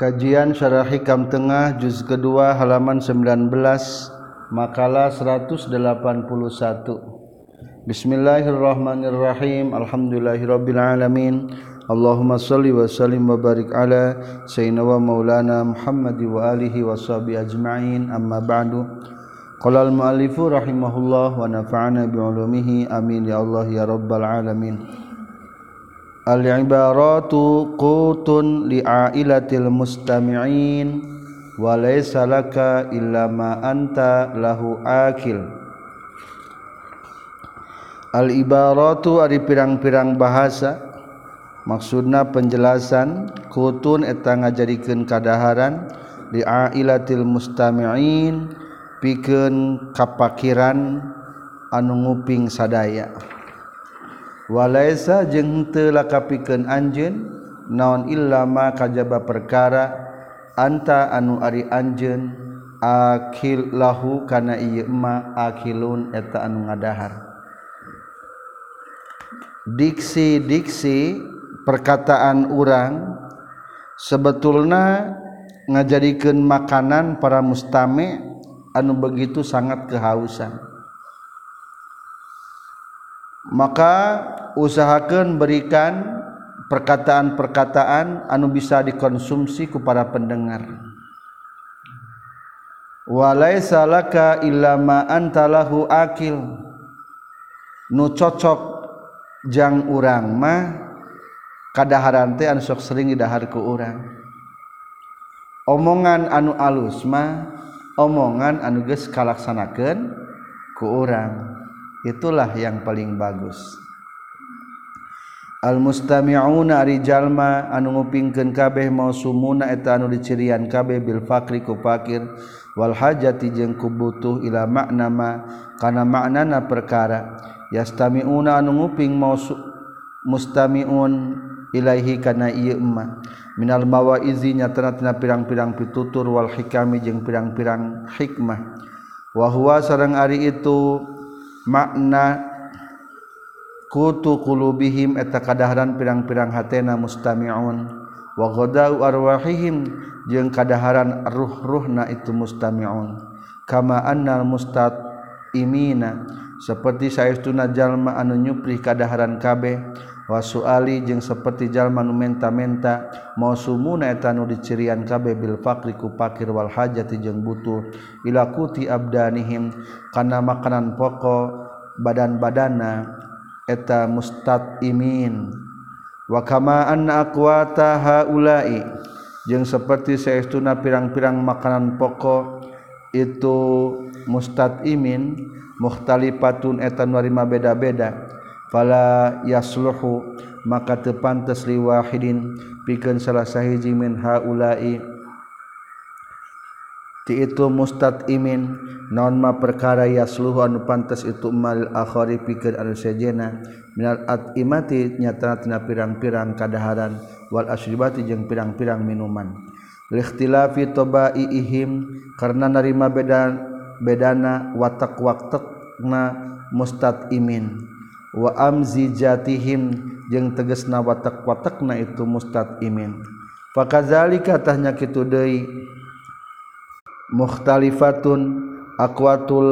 Kajian Syarah Hikam Tengah juz kedua halaman 19 makalah 181 Bismillahirrahmanirrahim. Alhamdulillahirabbil alamin Allahumma shalli wa sallim wa barik ala sayyidina wa maulana Muhammad wa alihi wa sahbihi ajma'in. Amma ba'du. Qala al-muallifu rahimahullah wa nafa'ana bi ulumihi. Amin ya Allah ya rabbal alamin al-ibaratu qutun li'ailatil mustami'in wa laysa laka illa ma anta lahu akil. Al-ibaratu ari pirang-pirang bahasa maksudna penjelasan qutun eta ngajadikeun kadaharan li'ailatil mustami'in pikeun kapakiran anu nguping sadaya. walaisa jeung teu lakapikeun anjeun naon illama kajaba perkara anta anu ari anjeun akil lahu kana ieu ma akilun eta anu ngadahar. Diksi-diksi perkataan urang sebetulna ngajadikeun makanan para mustame anu begitu sangat kehausan. maka usahakan berikan perkataan-perkataan anu bisa dikonsumsi kepada pendengar. Walaisa laka illa ma anta lahu akil. Nu cocok jang urang mah kadaharan teh anu sok sering didahar ku urang. Omongan anu alus mah omongan anu geus kalaksanakeun ku urang. itulah yang paling bagus. Al mustami'una ari jalma anu ngupingkeun kabeh mau sumuna eta anu dicirian kabeh bil fakri ku fakir wal hajati jeung ku butuh ila makna ma kana maknana perkara. Yastamiuna anu nguping mau mustamiun ilaihi kana ieu emma. Minal mawaizi nyatana tina pirang-pirang pitutur wal hikami jeung pirang-pirang hikmah. Wa huwa sareng ari itu makna kutu qulubihim eta kadaharan pirang-pirang hatena mustami'un. Wa ghadau arwahihim jeung kadaharan ruh-ruhna itu mustami'un. Kama annal mustad imina seperti saestuna jalma anu nyuprih kadaharan kabeh wasu Ali jeung seperti jalman menta-menta mau sumuna etanu dicirian kabe bil fakri ku pakir wal hajati jeung butuh ila kuti abdanihim kana makanan pokok badan-badana eta mustad imin wa kama anna aqwata haula'i jeung seperti saestuna pirang-pirang makanan pokok itu mustad imin muhtalifatun eta nu beda-beda. Fala yasluhu maka teu pantes li wahidin pikeun salah sahiji min haula'i. Ti itu mustad imin naon ma perkara yasluhu anu pantas itu mal akhari pikeun anu sejena. Minal atimati nyata tina pirang-pirang kadaharan wal asribati jeung pirang-pirang minuman. Likhtilafi ihim karena narima beda bedana watak waktekna mustad imin wa amzi jatihim jeung tegesna watak-watakna itu mustad imin. Fakadzalika tahnya kitu deui. Mukhtalifatun aqwatul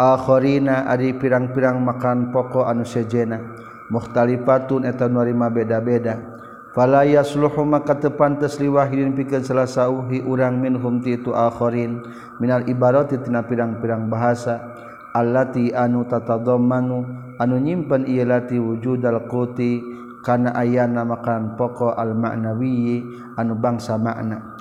akharina ari pirang-pirang makan pokok anu sejena. Mukhtalifatun eta nu beda-beda. Fala yasluhu maka teu pantes liwahidin pikeun salasauhi urang minhum ti itu akharin minal ibarati tina pirang-pirang bahasa. Allati anu tatadammanu anu nyimpen ilati wujudal alquti kana ayana makan pokok al-ma'nawiyi anu bangsa makna.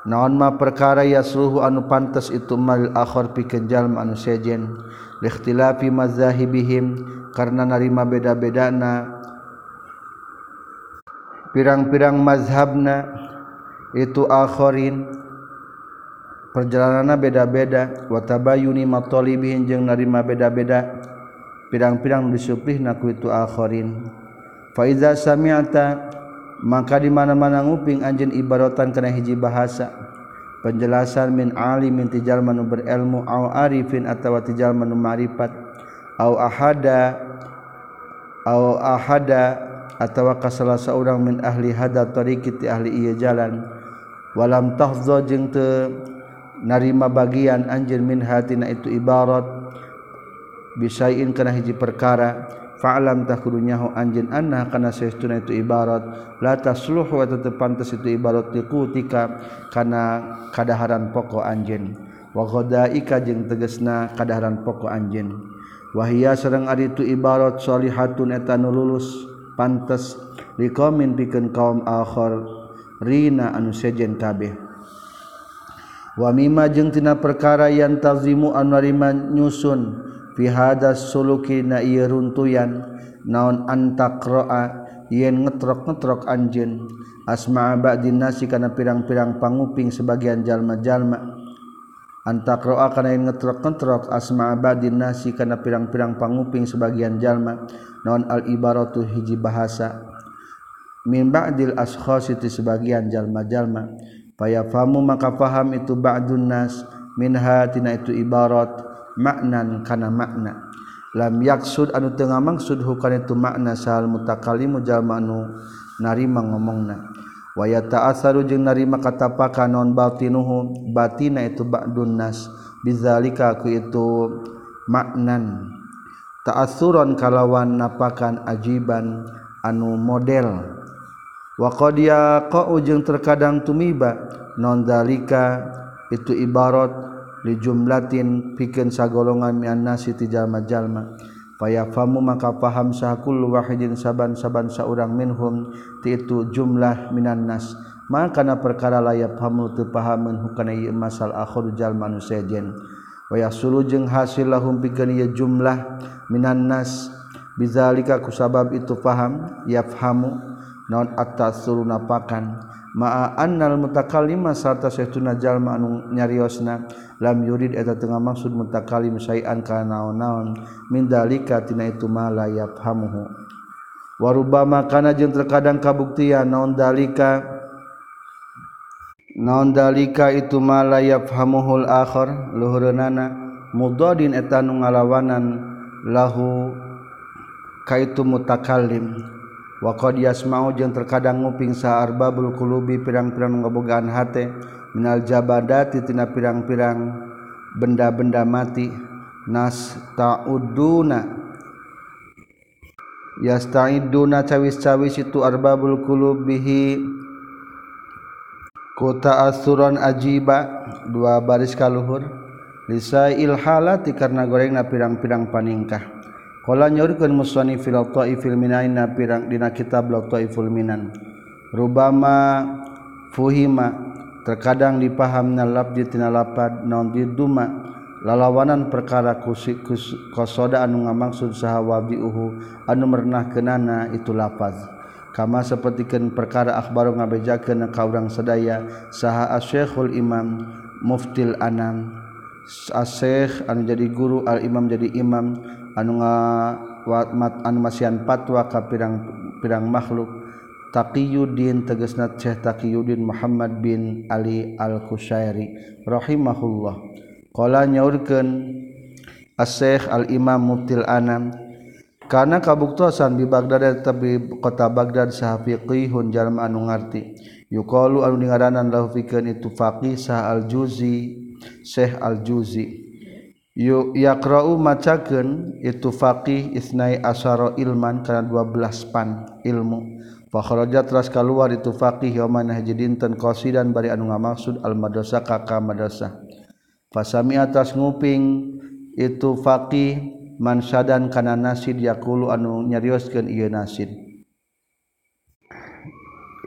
Naon ma perkara yasluhu anu pantas itu mal akhir pikeun jalma anu sejen likhtilafi mazahibihim karena narima beda-bedana. Pirang-pirang mazhabna itu akhirin perjalananna beda-beda. Watabayuni matolibihin jeung narima beda-beda. Pirang-pirang disuprihna ku itu akharin fa iza sami'ta maka di mana-mana nguping anjeun ibaratan kana hiji bahasa. Penjelasan min alimin tijal manu berilmu au arifin atawa tijal manu ma'rifat. Au ahada au ahada atawa ka salah seorang min ahli hada tariqi ti ahli ieu jalan. Walam tahzo jeung te narima bagian anjeun min hatina itu ibarat bisain kana hiji perkara fa'lam takrunyahu anjeun anna kana saestuna itu ibarat la tasluhu wa tetep pantes itu ibarat tiqutika kana kadaharan pokok anjeun wa ghadaika jeung tegasna kadaharan pokok anjeun wahia sareng ari itu ibarat sholihatun eta nu lulus pantes liqaumin pikeun kaum akhir Rina anu sejen kabeh. Wamima jeung tina perkara yang tazimu anwariman nyusun fihadas suluki na iya runtuyan naon antakroa yen ngetrok-ngetrok anjen asma ba'din nasi kana pirang-pirang panguping sebagian jalma-jalma. Antakroa kana yen ngetrok-ngetrok asma ba'din nasi kana pirang-pirang panguping sebagian jalma. Naon al ibaratu hiji bahasa. Mimbail ashho itu sebagian jalma-jalma. Paya famu maka paham itu ba'dun nas minhatina itu ibarat maknan kana makna. Lam yaksud anu teu ngamaksud hukana itu makna sal mutakalimu jalma anu narima ngomongna. Wa yata'atsaru jeung narima katapaka non batinuhu batina itu ba'dun nas bizalika ku itu maknan. Ta'assuron kalawan napakan ajiban anu model. Wa qad yaqa'u jeung terkadang tumiba non zalika? Itu ibarat dijumlatin piken sagolongan mianna Siti jalma-jalma. Payafamu maka paham sahkul wahidin saban-saban saurang minhum ti itu jumlah minan nas. Maka na perkara layap hamu teu pahameun hukana ieu masal akhir jalma nu sejen waya sulu jeung hasil lahum pikeun ieu jumlah minan nas. Bizalika kusabab itu paham yafhamu non atas suru napakan. maanal mutakalima sarta setuna jalma anu nyariosna lam yurid eta tengah maksud mutakalim sayan kana naon-naon mindalika tina itu ma la yafhamuhu. Warubama kana jeung terkadang kabuktian naon dalika naon dalika itu ma la yafhamuhul akhar luhureunana mudadin eta nu ngalawanan lahu kaitu mutakalim waqad yasma'u jeung terkadang nguping saarbabul qulubi pirang-pirang ngabogaan hate minal jabadati tina pirang-pirang benda-benda mati. Nas ta'uduna yastaiduna cawis-cawis itu arbabul qulubihi. Kota asuran ajiba dua baris kaluhur. Lisa ilhalati karena gorengna pirang-pirang paningkah. Kala nyaurkeun musannif fil taifil minaina pirang dina kitab la taiful minan. Rubama fuhima terkadang dipahamna labdi tina lapad di Duma lalawanan perkara kusik kosoda anu ngamaksud saha wabiuhu anu merenah kenana itu lapaz kama sepertikan perkara akhbaru ngabejakeun ka urang sadaya saha asy imam muftil anam asekh anu jadi guru al-imam jadi imam anu nga watmat anu masihan patwa ka pirang-pirang makhluk. Taqiyuddin tegesna Syekh Taqiyuddin Muhammad bin Ali Al-Kusyairi rahimahullah. Qala nyaurkeun As-Syekh Al-Imam Mubtil Anam karena kabuktosan di Baghdad tapi kota Baghdad sahafiqihun jalma anu ngarti. Yuqalu anu dingaranan lahu fikeun itu faqih sah al-Juzi Syekh Al-Juzi. Yuk yaqra'u macakeun itu faqih isnai asyara ilman kana 12 pan ilmu. Fa kharaja teras kaluar itu faqih yauman haji dinten qasidan bari anu ngamaksud al madrasah ka ka madrasah. Fasami atas nguping itu faqih mansadan kana nasid yaqulu anu nyarioskeun ieu nasid.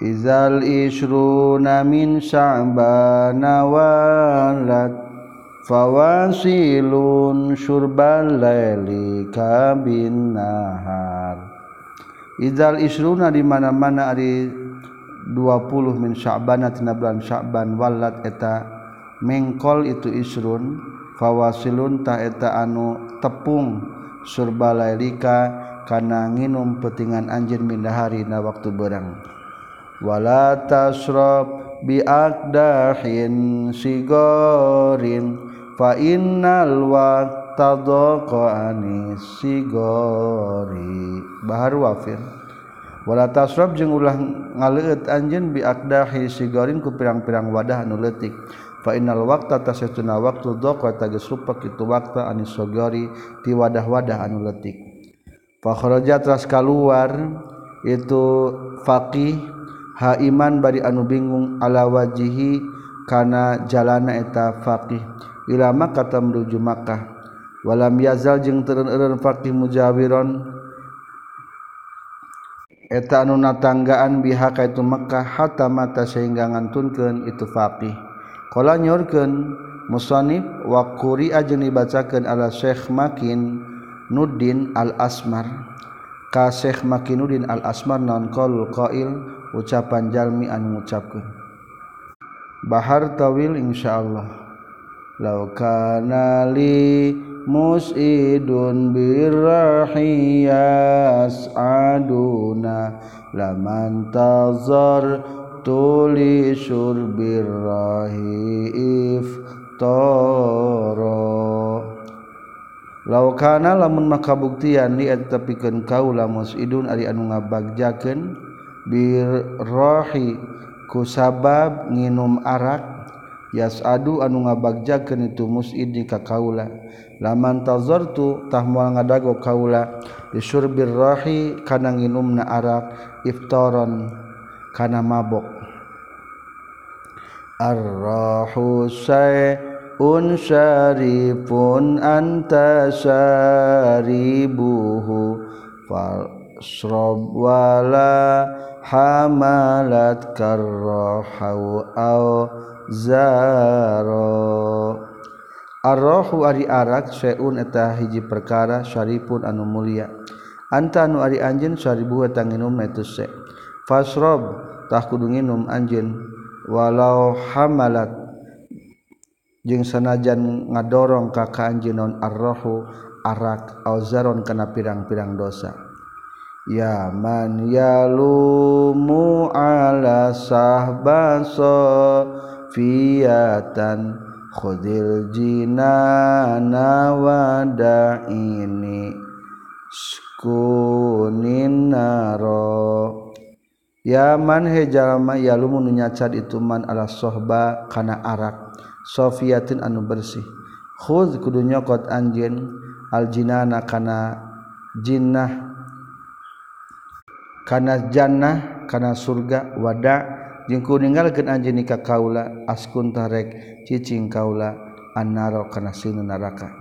Izal isruna min sya'bana walat Fawasilun syurbal laili kabin nahar. Izal isruna di mana-mana ari 20 min sya'bana tina bulan sya'ban walat eta mengkol itu isrun fawasilun ta eta anu tepung surba lailika kana nginum petingan anjir mindahari na waktu berang wala tasrab bi aqdahin sigorin fa innal waqtadqa anis sigori. Bahar wafir. Wala tasrab jeung ulah ngaleut anjeun bi aqdahi sigarin ku pirang-pirang wadah anu leutik. Fa innal waqta tasatuna waqtu dhaqa tagis rupak itu waqta anis sigori ti wadah-wadah anu leutik. Fa kharaja tras kaluar itu faqih ha iman bari anu bingung ala wajihi kana jalana eta faqih. Ila Makkah menuju Makkah. Walam yazal jeung teureun-eureun faqih mujawiron. Eta anu natanggaan biha ka itu Makkah hatta mata sehingga ngantunkeun itu faqih. Qala nyorkeun musannif wa quri ajeng dibacakeun ala Syekh Makin Nuddin Al Asmar ka Syekh Makinuddin Al Asmar non qaul qail? ucapan jalmi anu ngucapkeun. Bahar tawil insyaallah. Law li musidun birahiyas aduna laman tazar tuli syurbirahi iftara. Laukana lamun makabuktian li tepikeun kaula musidun ari anu ngabagjakeun birrahi ku sabab nginum arak yas adu anu ngabagjakeun itu musid di ka kaula. Laman tazartu tah moal ngadago kaula disurbir rahi kana nginumna arak iftaran kana mabok. Arrahu un syarifun anta syaribuhu fasrob wala hamalat karrohau au zaro arrohu ari arak seun eta hiji perkara syaripun anu mulia. Anta anu ari anjeun syaribu eta nginum itu se fasrob tah kudu nginum anjeun. Walau hamalat jeung sanajan ngadorong ka ka anjeun non arrohu arak au zaron kana pirang-pirang dosa. Yaman yalumu ala sahbaso fiatan khudil jinana wada ini skuninaro Yaman hejalma yalumu nunyacad itu man ala sohba kana arak sofiatin anu bersih. Khud kudu nyokot anjen aljinana kana jinnah. kana jannah kana surga wada. Jeung ku ninggalkeun anj nikah kaula askun tarek cicing kaula annaro karena sinu neraka.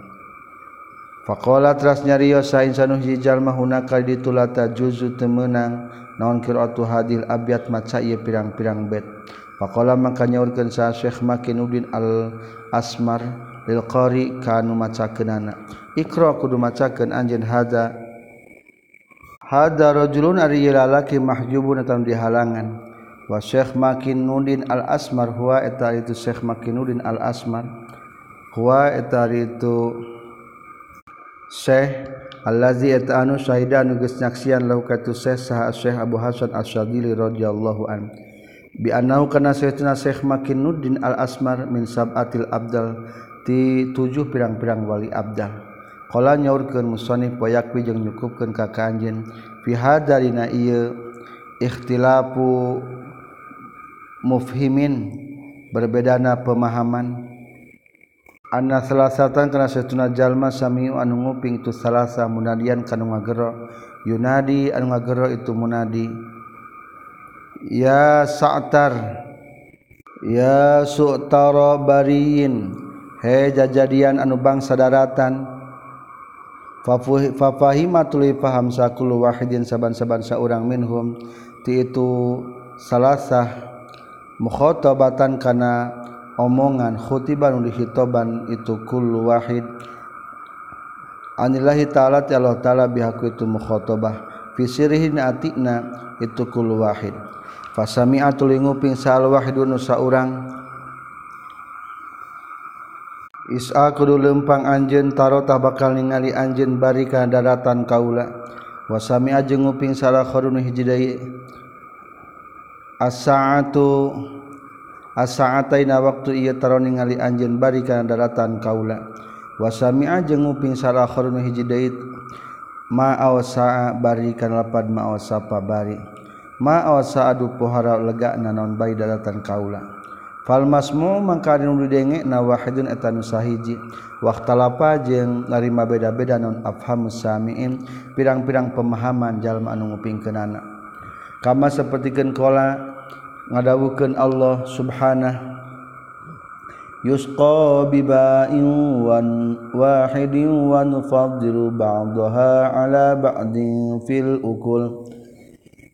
Fakola tras nyarios sa insanu hiji jalma ditulata juzu temenang naon qiraatu hadil abiat maca ieu pirang-pirang bet. Fakola makanya urgen sa Syekh makin udin Al Asmar lil qari kanu macakeunana? Ikra kudu macakeun anjeun hada. Hadza rajulun ari lalaki mahjubun atam dihalangan. Wa Syekh Makinuddin Al-Asmar huwa eta itu Syekh Makinuddin Al-Asmar huwa eta itu Syekh allazi atanu syahida anu geus nyaksian lahu ka tu Syekh saha Syekh Abu Hasan Asy-Syadzili radhiyallahu an. Bi annahu kana sayyiduna Syekh Makinuddin Al-Asmar min sab'atil abdal ti tujuh pirang-pirang wali abdal. Kala nyaurkeun musonif wa yakwi jeung nyukupkeun ka kanjeun fi hadarina ieu ikhtilafu mufhimin berbedana pemahaman. Anna salasatan kana satuna jalma samiu anu nguping tu salasa munadian kanu ngagero. Yunadi anu ngagero itu munadi. Ya sa'tar ya su'tara bariin he jajadian anu bangsa daratan fafahima tuli paham sakulu wahidin saban-saban saurang minhum. Ti itu salasah mukhotobatan kana omongan khutiban dihitoban itu kullu wahid. Anillahi ta'ala ti Allah ta'ala bihaku itu mukhotabah. Fisirihin atikna itu kullu wahid. Fasami'atul inguping sa'al wahidun saurang. Isa kudu lempang anjen tarota bakal ningali anjen bari ka daratan kaula. Wasami ajeng nguping salah khurun deui as-sa'atu as-sa'ataina waktu ieu taron ningali anjen bari ka daratan kaula. Wasami ajeng nguping salah khurun hijidai ma'aw sa'a bari ka lapad ma'aw sapa bari. Ma'aw sa'adu pohara lega nanon bayi daratan kaula. Falmasmu mangkaringe nawaun etan sahiji. Watalapa jeung narima beda-beda non afham samiin. Pirang-pirang pemahaman jalma anu nguping kenana kama sepertikan kola ngadawukeun Allah subhanah yusqa biba'in wan wahidin wa nufaddilu ba'daha ala ba'din fil ukul.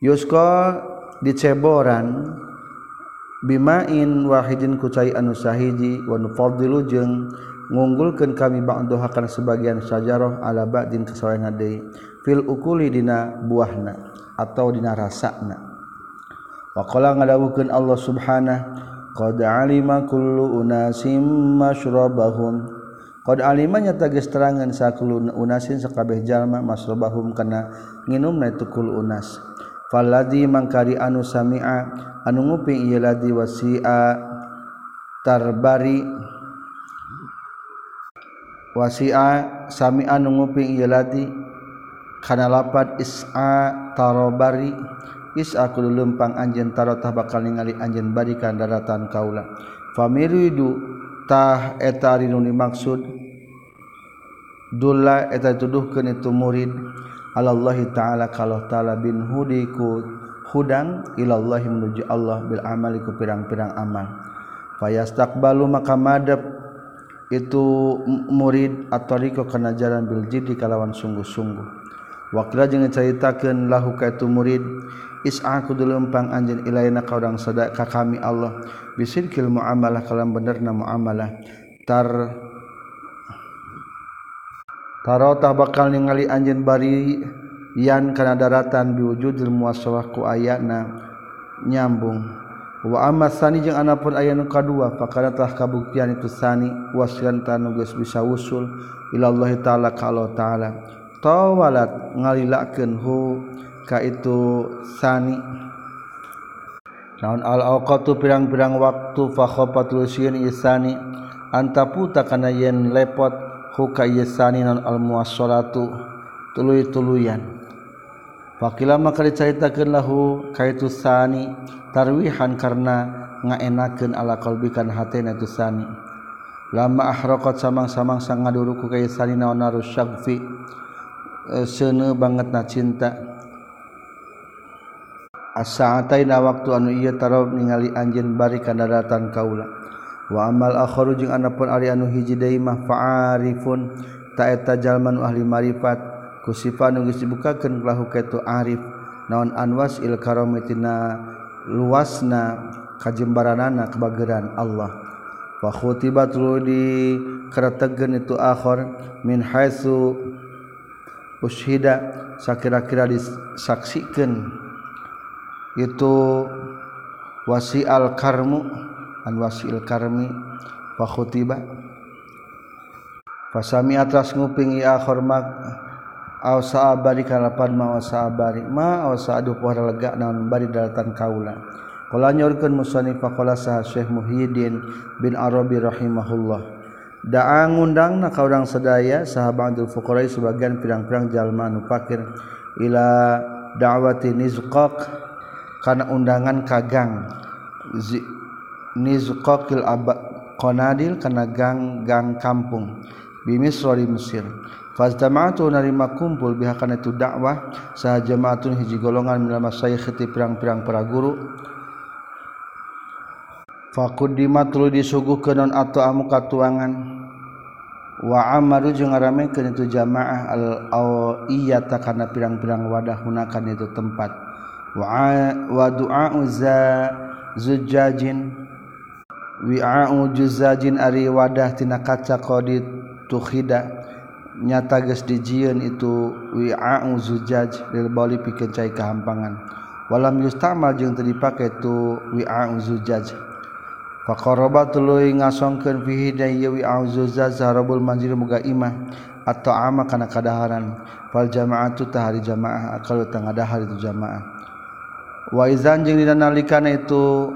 Yusqa diceboran bimain wahidin kucai anu sahiji wa nufadilu jeung ngunggulkeun kami ba'daha kana sebagian sajarah ala ba'din kasawayan deui fil ukuli dina buahna atau dina rasakna. Wa qala ngadawukeun Allah subhanahu qad alima kullu unasim masyrabahum. Qad alima nyata geus terangan sakulu unasin sakabeh jalma masyrabahum kana nginumna itu kul unas. faladi mangkari anu sami'a anu nguping ieu ladi wasi'a tarbari. Wasi'a sami anu nguping ieu ladi kana lapat is'a tarobari. Is'a kudu lempang anjeun tarotah bakal ningali anjeun bari ka daratan kaula. Famiridu tah eta rinu dimaksud. Dulla eta tuduhkeun itu murid. Allahi ta'ala kalau ta'ala bin hudiku hudang ilallahi menuju Allah bil amaliku pirang-pirang amal. Fayastaqbalu maka madab itu murid atariku kana jalan bil jidi kalawan sungguh-sungguh. Wakil jeung caritakeun lahu ka itu murid is'aku dilempang anjeun ilaina kaudang sadaka kami Allah bisidqil muamalah kalam benerna muamalah. Tar tarotah bakal ningali anjin bari yan kana daratan biwujud muasawahku ayana nyambung. Wa amma sani jeung anapun aya nu kadua fakana telah kabuktian itu sani wasilan tanugas bisa usul ilallahi taala ka Allah taala. Tawalat ngalilakeun hu ka itu sani. Naon al awqatu pirang-pirang waktu fa khafatul syin isani antaputa kana yen lepot hukayani non al muassolatu tuluy tuluyan Fakila maka diceritakan lahu kaitu sani tarwihan karena ngaenakeun ala qalbikan hatena tu sani. Lama ahraqat samang-samang sang ngaduru ku kaya sani naon arusyagfi e, seuneu banget na cinta. As-sa'ataina waktu anu iya tarob ningali anjeun bari kana daratan kaula. wa amal akharu jeung anapun Ari anu hiji deui mah faarifun. Taeta jalman ahli marifat. Ku sifat nu geus dibukakeun lahu kaitu arif. Naon anwas il karamatina luasna kajembaranana kebageran Allah. Wa khutibat di karategeun itu akhir min haitsu ushida sakira-kira disaksikeun itu wasi al karmu an wasi al-karmi fa khutiba. Fasami atas nguping ya hormat aw saabari kalapan ma saabari. Ma aw saadu pohara lega naon bari dalatan kaula. Qala nyorkeun musannif qala sah Syekh Muhyiddin bin Arabi rahimahullah. Da'a ngundangna ka urang sadaya sahabatul fuqara sebagian pirang-pirang jalma anu fakir ila da'wati nizqaq karena undangan kagang nizqaqil qanadil karena gang gang kampung. Bimisra di Mesir. Fazdamatu narima kumpul bihakan itu dakwah sah jamaatun hiji golongan milama saya khiti pirang-pirang para guru. Fakudimat tulu disuguhkeun atau amu katuangan wa amaru jeung ngaramekeun itu jamaah al awiyata kana pirang-pirang wadah hunakan itu tempat wi'a'u juzajin ari wadah tina kaca qadi tukhida nyata geus dijieun itu wi'a'u zujaj lil bali pikeun cai kahampangan. Walam yustamal jeung teu dipake tu wi'a'u zujaj. Pakoroba tuluy ngasongkeun fihi da ieu wi'a'u zujaj zarabul manzil muga imah atau ama kana kadaharan. Fal jama'atu tahari jamaah akal tangadahan itu jamaah. Wa izan jeung dina nalikana itu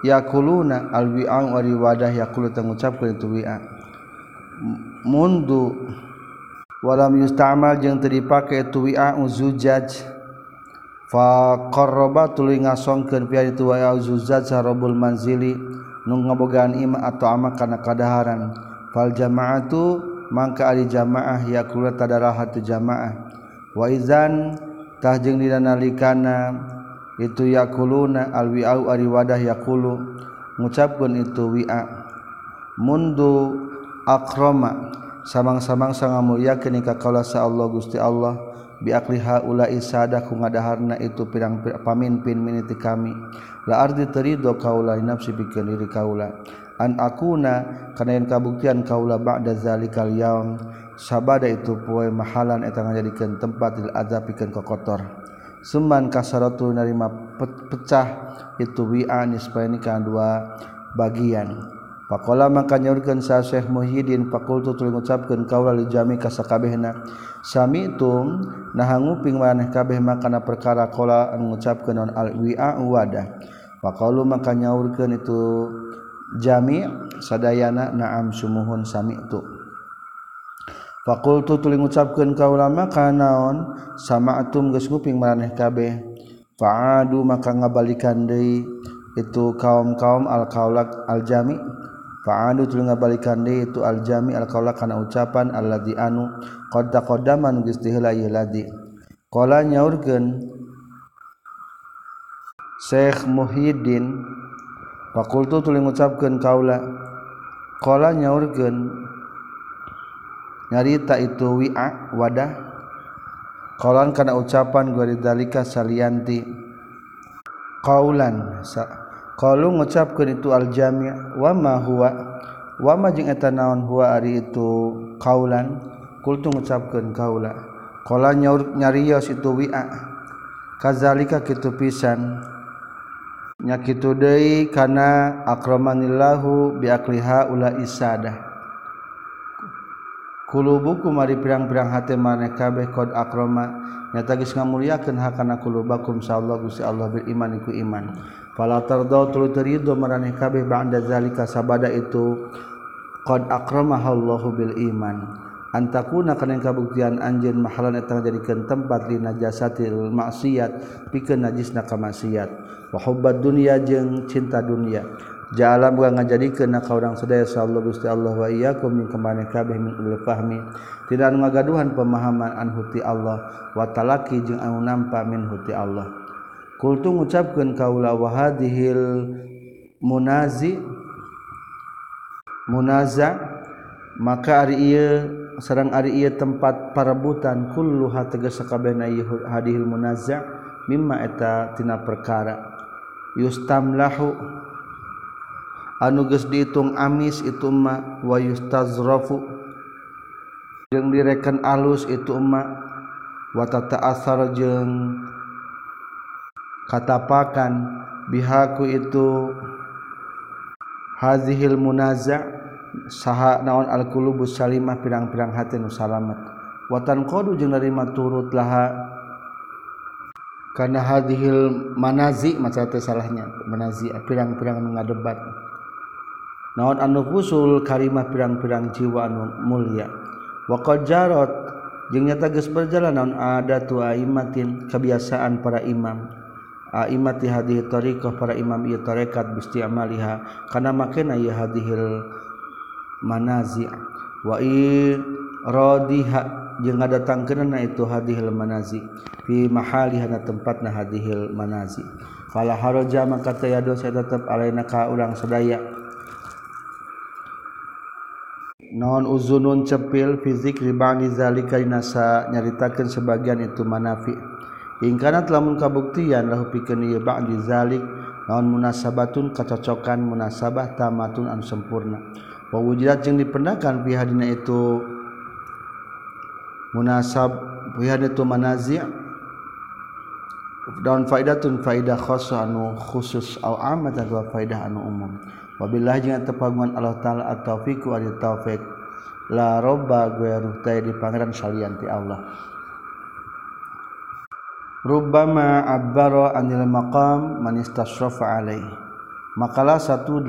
yakuluna alwi'ang wari wadah yakulu tengucapkeun itu wi'a. Mundu walam yustamal jeung teu dipake itu wi'a uzujaj. Fa qarraba tuluy ngasongkeun pian itu wi'a uzujaj sarabul manzili. Nu ngabogaan ima atau ama kana kadaharan. Fal jama'atu mangka ari jamaah yakulu tadarahat jamaah. Wa izan tah jeung dina nalikana itu yakuluna alwi ari wadah yakulu ngucapkeun itu wi'a. Mundu akrama. Samang-samang sanga ka kaula sa Allah Gusti Allah. Bi biakliha ula isada ku ngadaharna itu pirang pamimpin miniti kami. La ardi terido kaula nafsi bikin diri kaula an akuna kana yang kabuktian kaula ba'da zalikal yaum. Sabada itu poe mahalan eta ngajadikeun tempat lil azab pikeun kokotor. Seman kasaratu narima pecah itu wi'a nisbaini kana dua bagian. Pakola maka nyaurkeun sa Syekh Muhyiddin fakultu tuluy ngucapkeun kaula li jami ka sakabehna. Sami tum nahanguping maneh kabeh makana perkara kola anu ngucapkeun non al wi'a wadah. Pakalu maka nyaurkeun itu jami sadayana na'am sumuhun sami tu. fakultu tuling ngucapkeun ka ulama kanaon sama'tum geus nguping maraneh kabeh. Faadu maka ngabalikan deui. Itu kaum-kaum al-qaulak al-jami. Faadu tuling ngabalikan deui itu al-jami al-qaulak kana ucapan alladzi anu qadda qaddaman geus diheula ieu ladzi. Qala nyaurkeun Syekh Muhyiddin fakultu tuling ngucapkeun kaula qala nyaurkeun nyarita itu wi'a wadah. Qalan kana ucapan gua dalika salianti. Qaulan kalau ngucapkeun itu al-jami' wa ma huwa? Wa ma jeung eta naon huwa ari itu? Kaulan kultu ngucapkeun kaula qala nyarios itu wi'a. Kazalika kitu pisan. Nya kitu deui kana akramanillahu bi akliha ula isadah kulubuku mari pirang-pirang hati maneh kabeh kod akrama. Nyata geus ngamuliakeun hakana kulubakum insyaallah Gusti Allah bil iman iku iman. Fala tardau tuluy ridho maraneh kabeh ba'da zalika sabada itu qad akramahallahu bil iman. Antakuna kana kabuktian anjeun mahalan eta jadikeun tempat li najasatil maksiat pikeun najisna ka maksiat wa hubbad dunya jeung cinta dunia jalam bukan ngajadikeun ka urang sadaya sallallahu gusti Allah wa iyyakum min kemane kabeh min ulil fahmi. Tidak anu ngagaduhan pemahaman an huti Allah wa talaki jeung anu nampa min huti Allah. Kultu ngucapkeun kaula wa hadhil munazi munaza maka ari ieu sareng ari ieu tempat parebutan kulluha tegas sakabehna hadhil munaza mimma eta tina perkara. Yustamlahu anu geus dihitung amis itu ma wa yustazrafu. Jeung direken alus itu ma wa tata'athar jeung katapakan bihaku itu hazihil munaza saha naon al qulubus salimah pirang-pirang hati nu salamet. Watan qadu jeung nerima turut laha karena hadhil manazi maca teh salahnya. Manazi pirang-pirang ngadebat naon anu fusul karimah pirang-pirang jiwa anu mulia. Waqad jarat jeung nyata geus berjalan naon adatu aimatin kebiasaan para imam. Aimati hadhihi tariqah para imam ieu tarekat bisti amaliha kana makena ieu hadhil manazi. Wa i radiha jeung ngadatangkeunna itu hadhil manazi. Fi mahaliha tempatna hadhil manazi. Fala haraja maka taya dosa tetep alaina ka urang sadaya. non uzunun cepil fizik ribani zalika dinasa nyaritakeun sebagian itu manafi. Ingkana lamun kabuktian lahu pikeun ieu ba'di zalik naon munasabatun kacocokan munasabah tamatun anu sempurna. Wa wujudat jeung dipendakan pihadina itu munasab pihadina itu manazi' daun faidatun faidah khassa anu khusus au amat atau faidah anu umum. Wabillah jeung tepagungan Allah taala at-taufiq wa taufik la robba ghairu tay di pangeran salian ti Allah. Rubbama abbara anil maqam man istasrafa alaih. Makalah 182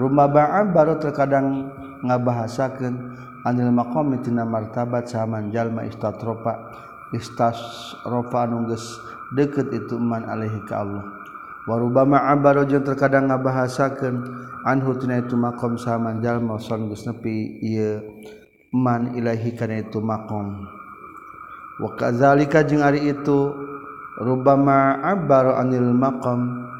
Rubbama abbara terkadang nga bahasakan anil makomtina martabat zaman jalma istatropa istasrofa nungges deket ituman alaihi ka Allah. Warubama abaro jeung terkadang ngabahasakeun anhu tina itu maqam saman jalma son geus nepi ieu man ilahi kana itu maqam wa kadzalika jeung ari itu rubama abaro anil maqam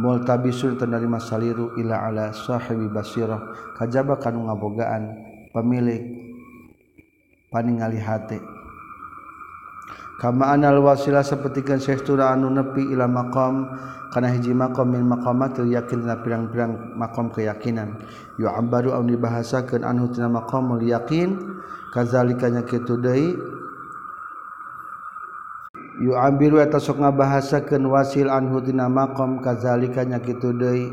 multabisun tanarima saliru ila ala sahibi basirah kajaba kanu ngabogaan pemilik paningali hate kama anal wasilah sapertikeun saestura anu nepi ila maqam kana hiji maqam min maqamatil yakin na pirang-pirang maqam keyakinan. Yu'abbaru au dibahasakeun anhu tina maqamul yakin kazalika nya kitu deui. Yu'abiru eta sok ngabahasakeun wasil anhu tina maqam kazalika nya kitu deui.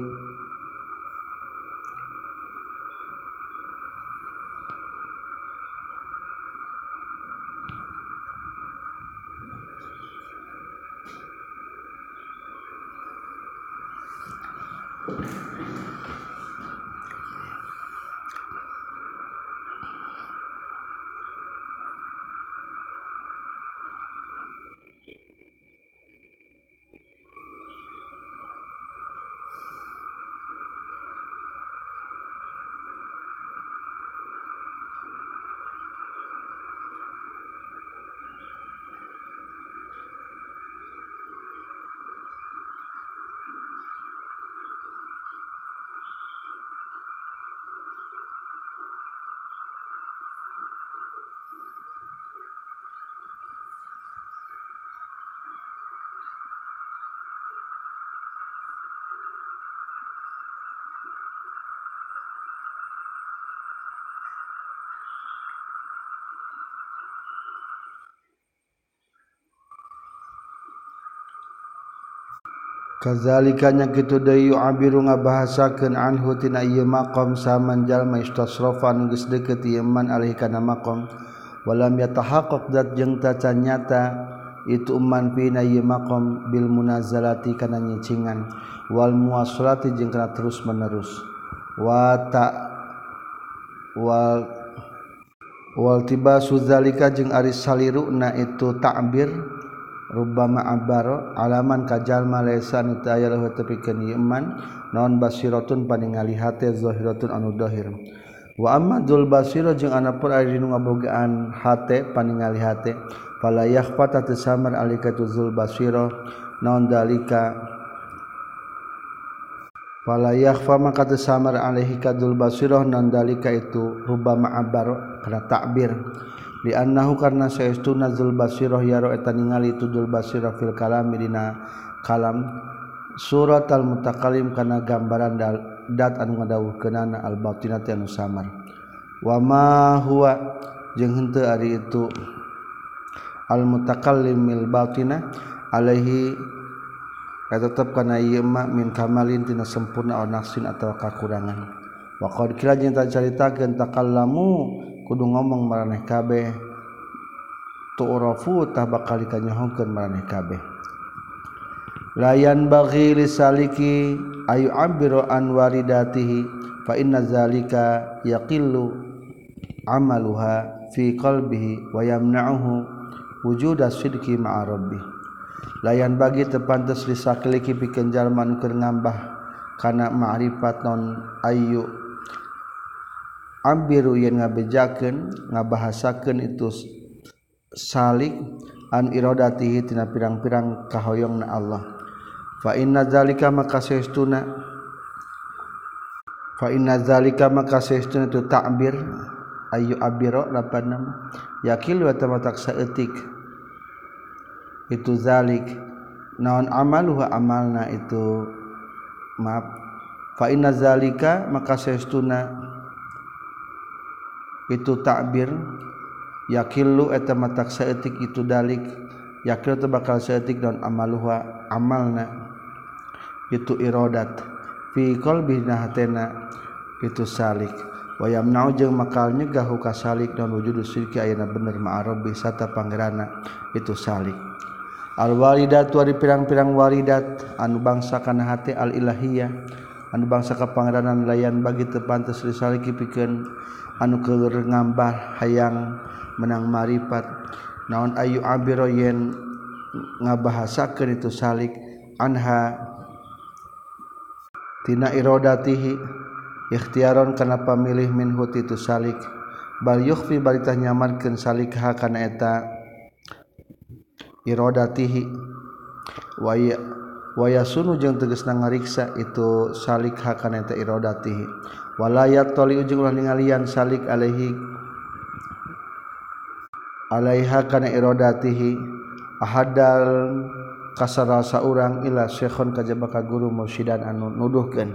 Kazzalikanya gitu dayu abiru ngabahasakeun anhu tina ieu maqam saman jalma istasrafan geus deukeut ieu man alih kana maqam. Walam yatahaqqaq dat jeung taca nyata itu man pina ieu maqam bil munazalati kana nyicingan wal muwasalati jeung kana terus menerus. Wa ta wal wal tibasu zalika jeung ari saliruna itu takbir Rubama Abbaro alaman kajallma lesan aya tepikan Iman naon basirotun paningali hati zohiratun anu dohir wa Ahmaddul Basiro jeung anakpun airinu ngabogaan hate paningali hate. Pala yahpata samar alika tuzul basiro non dalika pala yahfa maka samar alaihi kadul basiro non dalika itu? Rubama abbaro kena takbir. dianahu karena seestuna Zulbasirah yaro eta ningali itu Zulbasirah fil kalam dina kalam surat al mutakalim karena gambaran dat anu ngadawuh kenana al batinati anu samar. Wama huwa jeung henteu ari itu al mutakallim mil batina alaihi tetap karena ymak minta malin tina sempurna on nasin atau kekurangan wa kila cinta cerita gentakan lamu kudu ngomong maraneh kabeh. Tu'rafu tah bakal dikanyahokeun maraneh kabeh. Layan baghi lisaliki ayu abiru an waridatihi fa inna zalika yaqillu amaluha fi qalbihi wa yamna'uhu wujuda sidqi ma'a rabbih. Layan bagi tepantes lisakliki pikeun jalma nu keur ngambah kana ma'rifat non ayu ambiru yen ngabejakeun ngabahasakeun itu salik an iradatihi tina pirang-pirang kahoyongna Allah. Fa inna zalika maka saestuna fa inna zalika maka saestuna tu ta'bir ayu abiro lapan nama yakil wa tamatak saeutik. Itu zalik naon amaluha amalna itu maaf. Fa inna zalika maka saestuna itu takbir. Yakillu eta matak saeutik itu dalik. Yakil teu bakal saeutik dan amaluha amalna. Itu irodat. Fi qalbi hatena. Itu salik. Wa yamnau jeung makal nyegah ka salik dan wujudu syirki ayana bener ma'arabi sata pangerana itu salik. Al walidat wa pirang-pirang walidat. Anu bangsa kana hate al ilahiyah anu bangsa ka pangeranan layan bagi tepantes risaliki pikeun. anu keur ngambah hayang menang maripat. Naon ayu abiro yen ngabahasakeun itu salik anha? Tina irodatihi ikhtiaron kana pamilih minhu itu salik. Bal yukhfi baritah nyamankeun salik ha kana eta? Irodatihi waya waya sunu jeung tegasna ngariksa itu salik ha kana eta irodatihi. walayat toli ujung ulah ningalian salik alaihi alaiha kana iradatihi ahadal kasara saurang ila syekhon kajaba ka guru mursidan anu nuduhkeun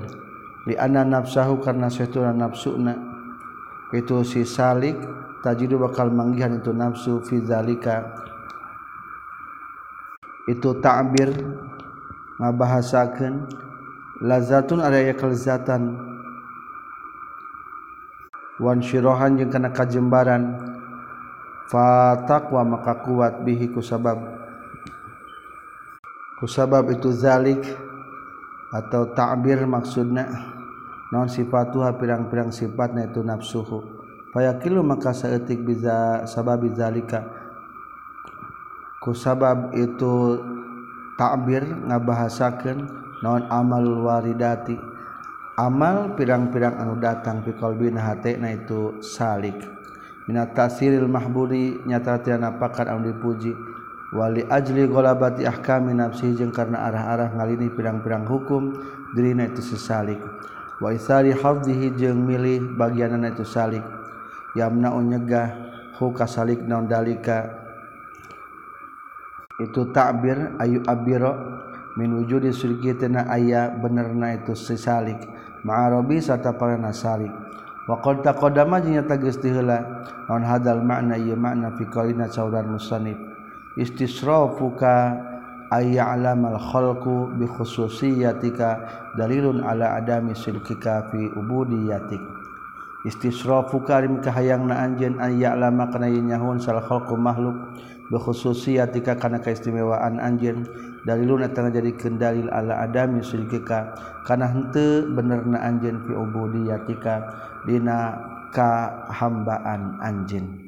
li anna nafsahu karna sahtuna nafsuna itu si salik tajidu bakal manggihan itu nafsu fi zalika. Itu ta'bir ngabahasakeun lazatun ada kelezatan Wanshirohan jeung kana kajembaran. Fatakwa maka kuat bihi kusabab kusabab itu zalik atau ta'bir maksudna non sifatuha pirang-pirang sifatna itu nafsuhu. Fayakilu maka saeutik biza sabab zalika. Ku sabab itu ta'bir ngabahasakeun non amal waridati. Amal pirang-pirang anu datang fi qalbina hatena itu salik. Minat tasiril mahbudi nyata tiana pakar anu dipuji. Wali ajli golabati ahkami nafsi jeung karena arah-arah ngalini pirang-pirang hukum dirina itu sesalik. Wa isari hafdzihi jeung milih bagianana itu salik. Yamna nyegah hu kasalik naon dalika. Itu takbir ayu abiro min wujudi surgi tena aya benerna itu sesalik ma'arobi serta para nasari waqad taqaddama jeung nyata geus tiheula naon hadal makna ieu makna fi qaulina saudan musannif. Istisrafuka ayya'lamal khalqu bi khususiyatika dalilun ala adami silkika fi ubudiyatik. Istisrafuka rim kahayangna anjeun ayya'lama kana nyahun sal khalqu makhluk bi khususiyatika kana kaistimewaan anjeun. Dalilun eta ngajadikeun dalil ala adami sidqika kana henteu benerna anjeun fi ubudiyatika dina kahambaan anjeun